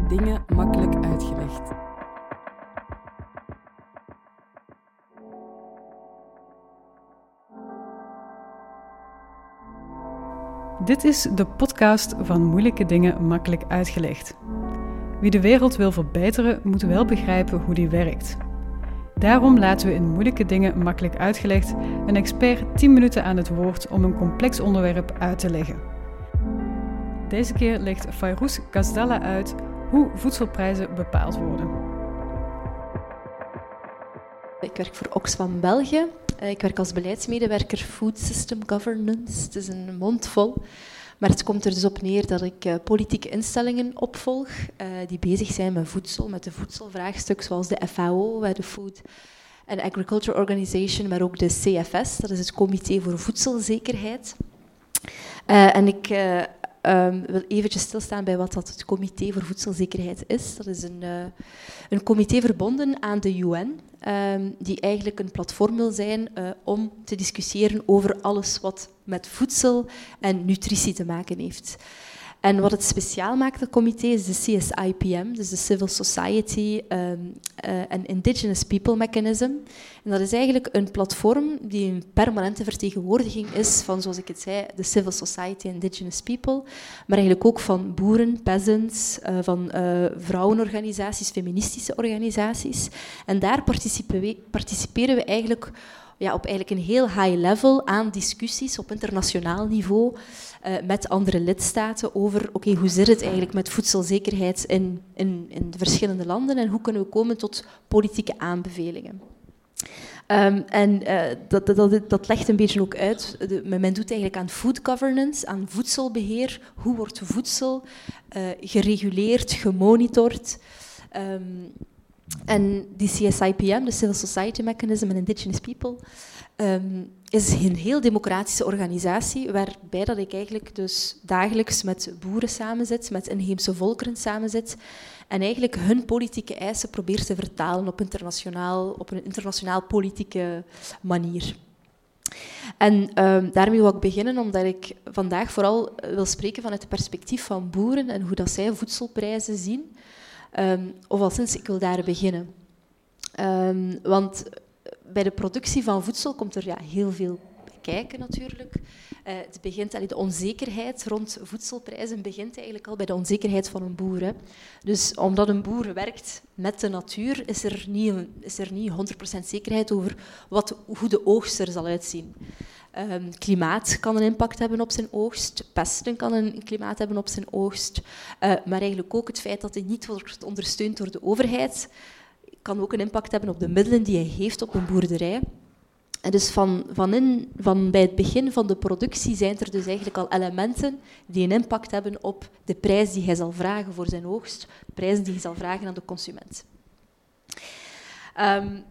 Dingen makkelijk uitgelegd. Dit is de podcast van Moeilijke dingen makkelijk uitgelegd. Wie de wereld wil verbeteren, moet wel begrijpen hoe die werkt. Daarom laten we in Moeilijke dingen makkelijk uitgelegd een expert 10 minuten aan het woord om een complex onderwerp uit te leggen. Deze keer legt Fayrouz Kazdalla uit hoe voedselprijzen bepaald worden. Ik werk voor Oxfam België. Eh, ik werk als beleidsmedewerker Food System Governance. Het is een mondvol. Maar het komt er dus op neer dat ik uh, politieke instellingen opvolg uh, die bezig zijn met voedsel, met de voedselvraagstuk, zoals de FAO, de Food and Agriculture Organization, maar ook de CFS, dat is het Comité voor Voedselzekerheid. En ik um, wil eventjes stilstaan bij wat dat het Comité voor Voedselzekerheid is. Dat is een, een comité verbonden aan de UN, um, die eigenlijk een platform wil zijn uh, om te discussiëren over alles wat met voedsel en nutritie te maken heeft. En wat het speciaal maakt, het comité, is de CSIPM, dus de Civil Society um, uh, and Indigenous People Mechanism. En dat is eigenlijk een platform die een permanente vertegenwoordiging is van, zoals ik het zei, de Civil Society and Indigenous People, maar eigenlijk ook van boeren, peasants, uh, van uh, vrouwenorganisaties, feministische organisaties. En daar participeren we eigenlijk ja, op eigenlijk een heel high level aan discussies op internationaal niveau uh, met andere lidstaten over oké, hoe zit het eigenlijk met voedselzekerheid in, in, in de verschillende landen en hoe kunnen we komen tot politieke aanbevelingen. Um, en uh, dat, dat, dat, legt een beetje ook uit. De, men doet eigenlijk aan food governance, aan voedselbeheer. Hoe wordt voedsel uh, gereguleerd, gemonitord? Um, en die CSIPM, de Civil Society Mechanism and Indigenous People, um, is een heel democratische organisatie waarbij dat ik eigenlijk dus dagelijks met boeren samenzit, met inheemse volkeren samenzit en eigenlijk hun politieke eisen probeer te vertalen op, internationaal, op een internationaal politieke manier. En um, daarmee wil ik beginnen omdat ik vandaag vooral wil spreken vanuit het perspectief van boeren en hoe dat zij voedselprijzen zien. Um, of al sinds ik wil daar beginnen. Um, want bij de productie van voedsel komt er ja, heel veel bij kijken natuurlijk. Uh, het begint, allee, de onzekerheid rond voedselprijzen begint eigenlijk al bij de onzekerheid van een boer. Dus omdat een boer werkt met de natuur, is er niet, is er niet 100% zekerheid over wat, hoe de oogst er zal uitzien. Um, klimaat kan een impact hebben op zijn oogst, pesten kan een klimaat hebben op zijn oogst, uh, maar eigenlijk ook het feit dat hij niet wordt ondersteund door de overheid, kan ook een impact hebben op de middelen die hij heeft op een boerderij. En dus van, van, in, van bij het begin van de productie zijn er dus eigenlijk al elementen die een impact hebben op de prijs die hij zal vragen voor zijn oogst, de prijs die hij zal vragen aan de consument. Um,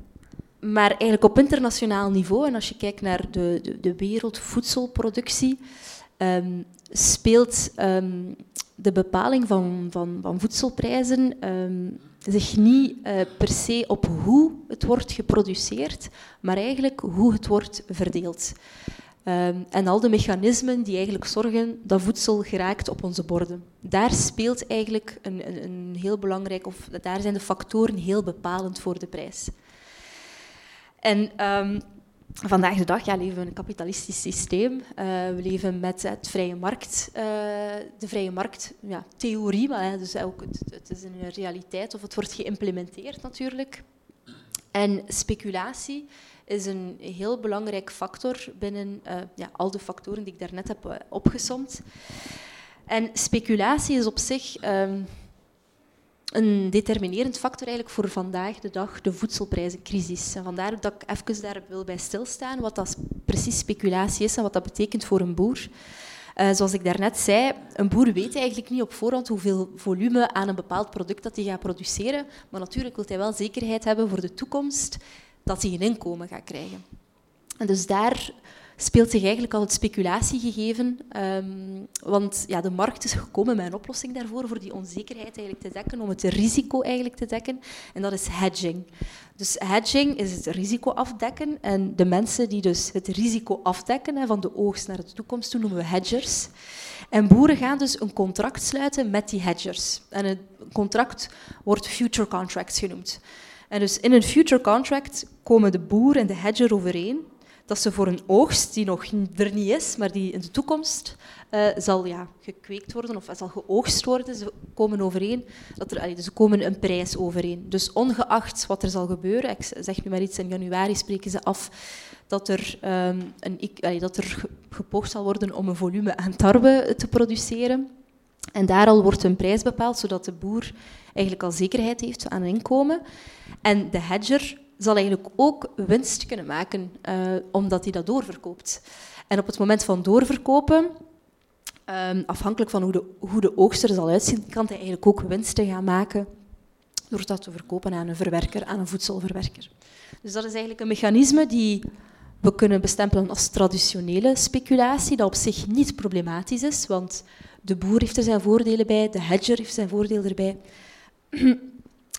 maar eigenlijk op internationaal niveau, en als je kijkt naar de, de, de wereldvoedselproductie, um, speelt um, de bepaling van, van, van voedselprijzen um, zich niet uh, per se op hoe het wordt geproduceerd, maar eigenlijk hoe het wordt verdeeld. En al de mechanismen die eigenlijk zorgen dat voedsel geraakt op onze borden. Daar speelt eigenlijk een, een, een heel belangrijk, of daar zijn de factoren heel bepalend voor de prijs. En um, vandaag de dag ja, leven we in een kapitalistisch systeem. Uh, we leven met het vrije markt, uh, de vrije markt, ja, maar dus ook het, het, is een realiteit of het wordt geïmplementeerd natuurlijk. En speculatie is een heel belangrijk factor binnen uh, ja, al de factoren die ik daarnet heb opgesomd. En speculatie is op zich um, een determinerend factor eigenlijk voor vandaag de dag de voedselprijzencrisis. En vandaar dat ik even daar wil bij stilstaan, wat dat precies speculatie is en wat dat betekent voor een boer. Uh, zoals ik daarnet zei, een boer weet eigenlijk niet op voorhand hoeveel volume aan een bepaald product dat hij gaat produceren. Maar natuurlijk wil hij wel zekerheid hebben voor de toekomst dat hij een inkomen gaat krijgen. En dus daar speelt zich eigenlijk al het speculatiegegeven. Um, want ja, de markt is gekomen met een oplossing daarvoor, voor die onzekerheid eigenlijk te dekken, om het risico eigenlijk te dekken. En dat is hedging. Dus hedging is het risico afdekken. En de mensen die dus het risico afdekken, van de oogst naar de toekomst toe, noemen we hedgers. En boeren gaan dus een contract sluiten met die hedgers. En een contract wordt future contracts genoemd. En dus in een future contract komen de boer en de hedger overeen dat ze voor een oogst die nog er niet is, maar die in de toekomst uh, zal ja, gekweekt worden of zal geoogst worden. Ze komen overeen, dat er, dus ze komen een prijs overeen. Dus ongeacht wat er zal gebeuren, ik zeg nu maar iets, in januari spreken ze af dat er, um, een, dat er gepoogd zal worden om een volume aan tarwe te produceren. En daar al wordt een prijs bepaald, zodat de boer eigenlijk al zekerheid heeft aan inkomen. En de hedger zal eigenlijk ook winst kunnen maken, uh, omdat hij dat doorverkoopt. En op het moment van doorverkopen, um, afhankelijk van hoe de, hoe de oogst er zal uitzien, kan hij eigenlijk ook winsten gaan maken door dat te verkopen aan een verwerker, aan een voedselverwerker. Dus dat is eigenlijk een mechanisme die we kunnen bestempelen als traditionele speculatie, dat op zich niet problematisch is, want de boer heeft er zijn voordelen bij, de hedger heeft zijn voordeel erbij.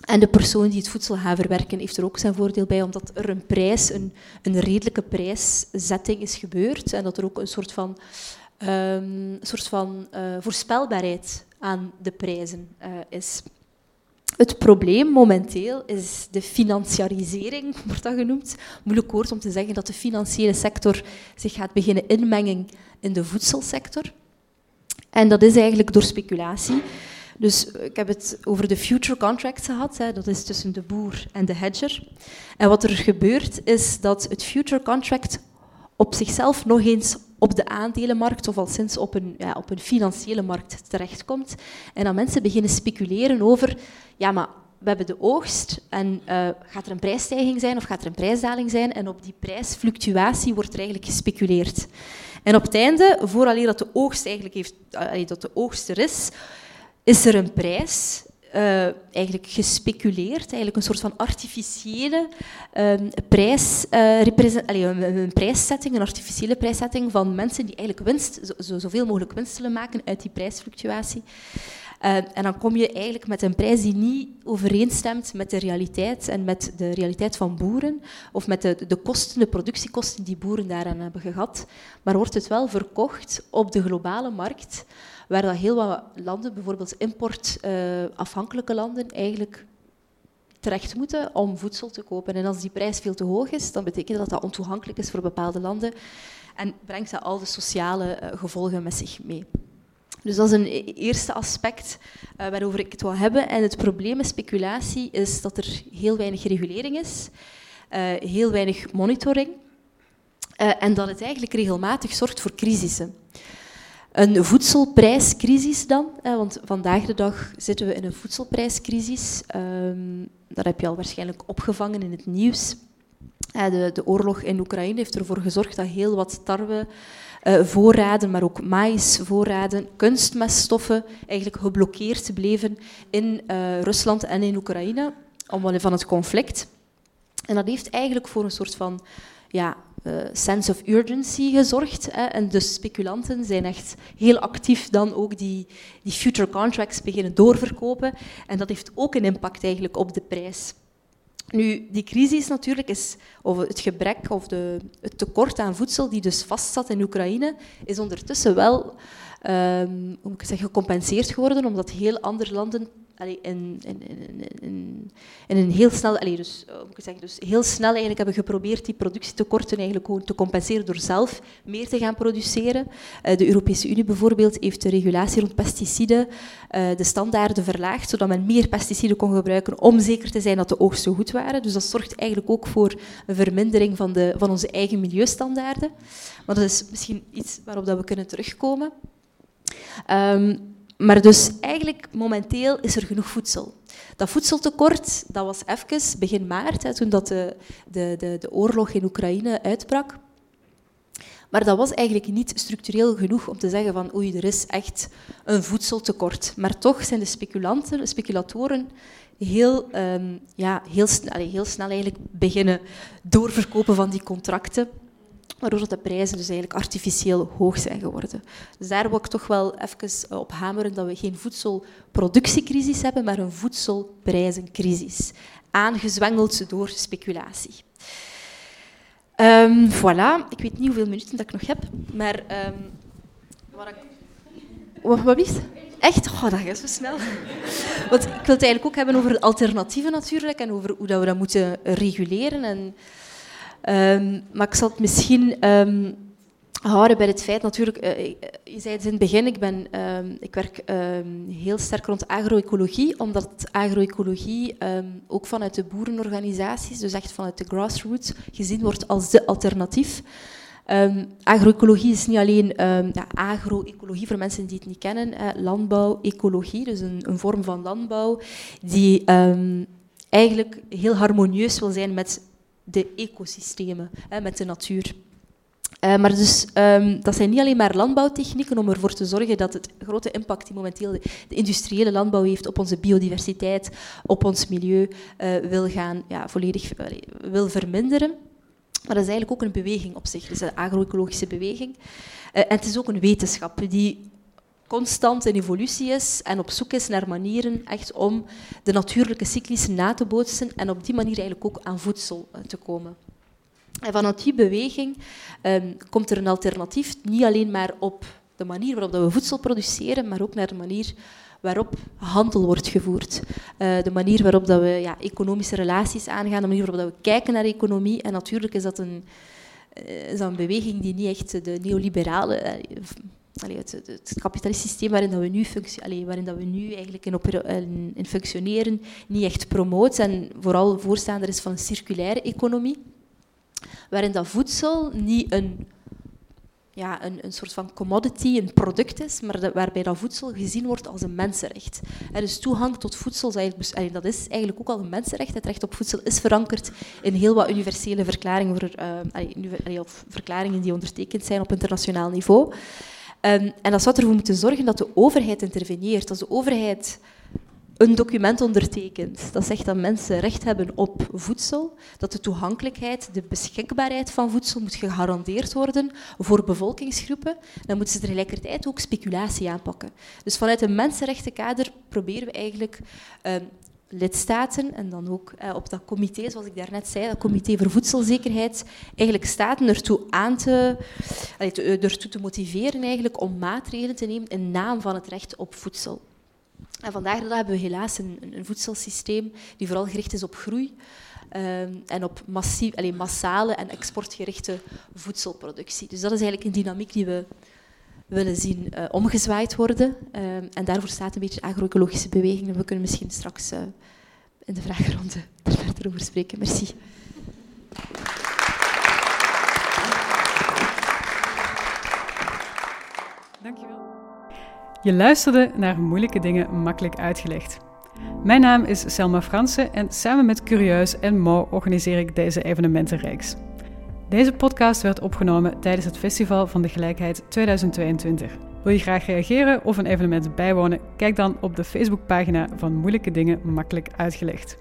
En de persoon die het voedsel gaat verwerken heeft er ook zijn voordeel bij, omdat er een prijs, een, een redelijke prijszetting is gebeurd en dat er ook een soort van, um, soort van uh, voorspelbaarheid aan de prijzen uh, is. Het probleem momenteel is de financiarisering, wordt dat genoemd. Moeilijk woord om te zeggen dat de financiële sector zich gaat beginnen inmengen in de voedselsector. En dat is eigenlijk door speculatie. Dus ik heb het over de future contracts gehad, dat is tussen de boer en de hedger. En wat er gebeurt is dat het future contract op zichzelf nog eens op de aandelenmarkt of al sinds op een, ja, op een financiële markt terechtkomt. En dan mensen beginnen speculeren over, ja maar we hebben de oogst en uh, gaat er een prijsstijging zijn of gaat er een prijsdaling zijn? En op die prijsfluctuatie wordt er eigenlijk gespeculeerd. En op het einde, vooraleer dat de oogst eigenlijk heeft, dat de oogst er is, is er een prijs uh, eigenlijk gespeculeerd, eigenlijk een soort van artificiële um, prijs, uh, allee, een, een, prijszetting, een artificiële prijszetting van mensen die eigenlijk winst, zo, zoveel mogelijk winst zullen maken uit die prijsfluctuatie. Uh, en dan kom je eigenlijk met een prijs die niet overeenstemt met de realiteit en met de realiteit van boeren, of met de, de kosten, de productiekosten die boeren daaraan hebben gehad. Maar wordt het wel verkocht op de globale markt waar dat heel wat landen, bijvoorbeeld importafhankelijke landen, eigenlijk terecht moeten om voedsel te kopen. En als die prijs veel te hoog is, dan betekent dat dat ontoegankelijk is voor bepaalde landen en brengt dat al de sociale eh, gevolgen met zich mee. Dus dat is een e-, eerste aspect uh, waarover ik het wil hebben. En het probleem met speculatie is dat er heel weinig regulering is, uh, heel weinig monitoring uh, en dat het eigenlijk regelmatig zorgt voor crisissen. Een voedselprijscrisis dan, want vandaag de dag zitten we in een voedselprijscrisis. Um, dat heb je al waarschijnlijk opgevangen in het nieuws. De, de oorlog in Oekraïne heeft ervoor gezorgd dat heel wat tarwe uh, voorraden, maar ook maïsvoorraden, kunstmeststoffen eigenlijk geblokkeerd bleven in uh, Rusland en in Oekraïne omwille van het conflict. En dat heeft eigenlijk voor een soort van ja, sense of urgency gezorgd. Hè. En de speculanten zijn echt heel actief dan ook die, die future contracts beginnen doorverkopen. En dat heeft ook een impact eigenlijk op de prijs. Nu, die crisis natuurlijk is, of het gebrek of de, het tekort aan voedsel die dus vastzat in Oekraïne, is ondertussen wel um, hoe zeggen, gecompenseerd geworden, omdat heel andere landen allee, in, in, een heel snel, dus, ik zeggen, dus heel snel eigenlijk hebben geprobeerd die productietekorten eigenlijk gewoon te compenseren door zelf meer te gaan produceren. Uh, de Europese Unie bijvoorbeeld heeft de regulatie rond pesticiden, uh, de standaarden verlaagd, zodat men meer pesticiden kon gebruiken om zeker te zijn dat de oogsten goed waren. Dus dat zorgt eigenlijk ook voor een vermindering van, de, van onze eigen milieustandaarden. Maar dat is misschien iets waarop dat we kunnen terugkomen. Um, maar dus eigenlijk momenteel is er genoeg voedsel. Dat voedseltekort dat was even begin maart, hè, toen dat de, de, de, de oorlog in Oekraïne uitbrak. Maar dat was eigenlijk niet structureel genoeg om te zeggen van oei, er is echt een voedseltekort. Maar toch zijn de speculanten, de speculatoren heel, um, ja, heel, snel, heel snel eigenlijk beginnen doorverkopen van die contracten waardoor de prijzen dus eigenlijk artificieel hoog zijn geworden. Dus daar wil ik toch wel even op hameren dat we geen voedselproductiecrisis hebben, maar een voedselprijzencrisis, aangezwengeld door speculatie. Um, voilà, ik weet niet hoeveel minuten dat ik nog heb, maar um, wat ik... Wat, wat Echt? Oh, dat gaat zo snel. Want ik wil het eigenlijk ook hebben over alternatieven natuurlijk en over hoe dat we dat moeten reguleren. En, ehm, maar ik zal het misschien um, houden bij het feit natuurlijk... Uh, je zei het in het begin, ik, ben, um, ik werk heel sterk rond agroecologie, omdat agroecologie ook vanuit de boerenorganisaties, dus echt vanuit de grassroots, gezien wordt als de alternatief. Agroecologie is niet alleen ja, agroecologie voor mensen die het niet kennen, eh, landbouw, ecologie, dus een, een, vorm van landbouw die eigenlijk heel harmonieus wil zijn met de ecosystemen, hè, met de natuur. Uh, maar dus, dat zijn niet alleen maar landbouwtechnieken om ervoor te zorgen dat het grote impact die momenteel de, industriële landbouw heeft op onze biodiversiteit, op ons milieu, uh, wil gaan ja, volledig wil verminderen. Maar dat is eigenlijk ook een beweging op zich, dus een agroecologische beweging. Uh, en het is ook een wetenschap die constant in evolutie is en op zoek is naar manieren echt om de natuurlijke cyclus na te bootsen en op die manier eigenlijk ook aan voedsel uh, te komen. En vanuit die beweging um, komt er een alternatief, niet alleen maar op de manier waarop we voedsel produceren, maar ook naar de manier waarop handel wordt gevoerd. Uh, de manier waarop dat we ja, economische relaties aangaan, de manier waarop dat we kijken naar economie. En natuurlijk is dat een, is dat een beweging die niet echt de neoliberale... Het, het, systeem waarin, dat we, nu waarin dat we nu eigenlijk in, in, functioneren, niet echt promoot en vooral voorstander is van een circulaire economie, waarin dat voedsel niet een ja, een, een soort van commodity, een product is, maar waarbij dat voedsel gezien wordt als een mensenrecht. En dus toegang tot voedsel, dat is eigenlijk ook al een mensenrecht. Het recht op voedsel is verankerd in heel wat universele verklaringen, voor, of verklaringen die ondertekend zijn op internationaal niveau. Um, en dat zou ervoor moeten zorgen dat de overheid interveneert. Als de overheid een document ondertekent dat zegt dat mensen recht hebben op voedsel, dat de toegankelijkheid, de beschikbaarheid van voedsel moet gegarandeerd worden voor bevolkingsgroepen, dan moeten ze tegelijkertijd ook speculatie aanpakken. Dus vanuit een mensenrechtenkader proberen we eigenlijk uh, lidstaten en dan ook eh, op dat comité, zoals ik daarnet zei, dat comité voor voedselzekerheid, eigenlijk staten ertoe aan te, te, ertoe te motiveren eigenlijk om maatregelen te nemen in naam van het recht op voedsel. En vandaag hebben we helaas een, een voedselsysteem die vooral gericht is op groei um, en op massief, allez, massale en exportgerichte voedselproductie. Dus dat is eigenlijk een dynamiek die we willen zien uh, omgezwaaid worden. Um, en daarvoor staat een beetje agro-ecologische beweging. We kunnen misschien straks uh, in de vragenronde er verder over spreken. Merci. Je luisterde naar Moeilijke Dingen Makkelijk Uitgelegd. Mijn naam is Selma Fransen en samen met Curieus en Mo organiseer ik deze evenementenreeks. Deze podcast werd opgenomen tijdens het Festival van de Gelijkheid 2022. Wil je graag reageren of een evenement bijwonen? Kijk dan op de Facebookpagina van Moeilijke Dingen Makkelijk Uitgelegd.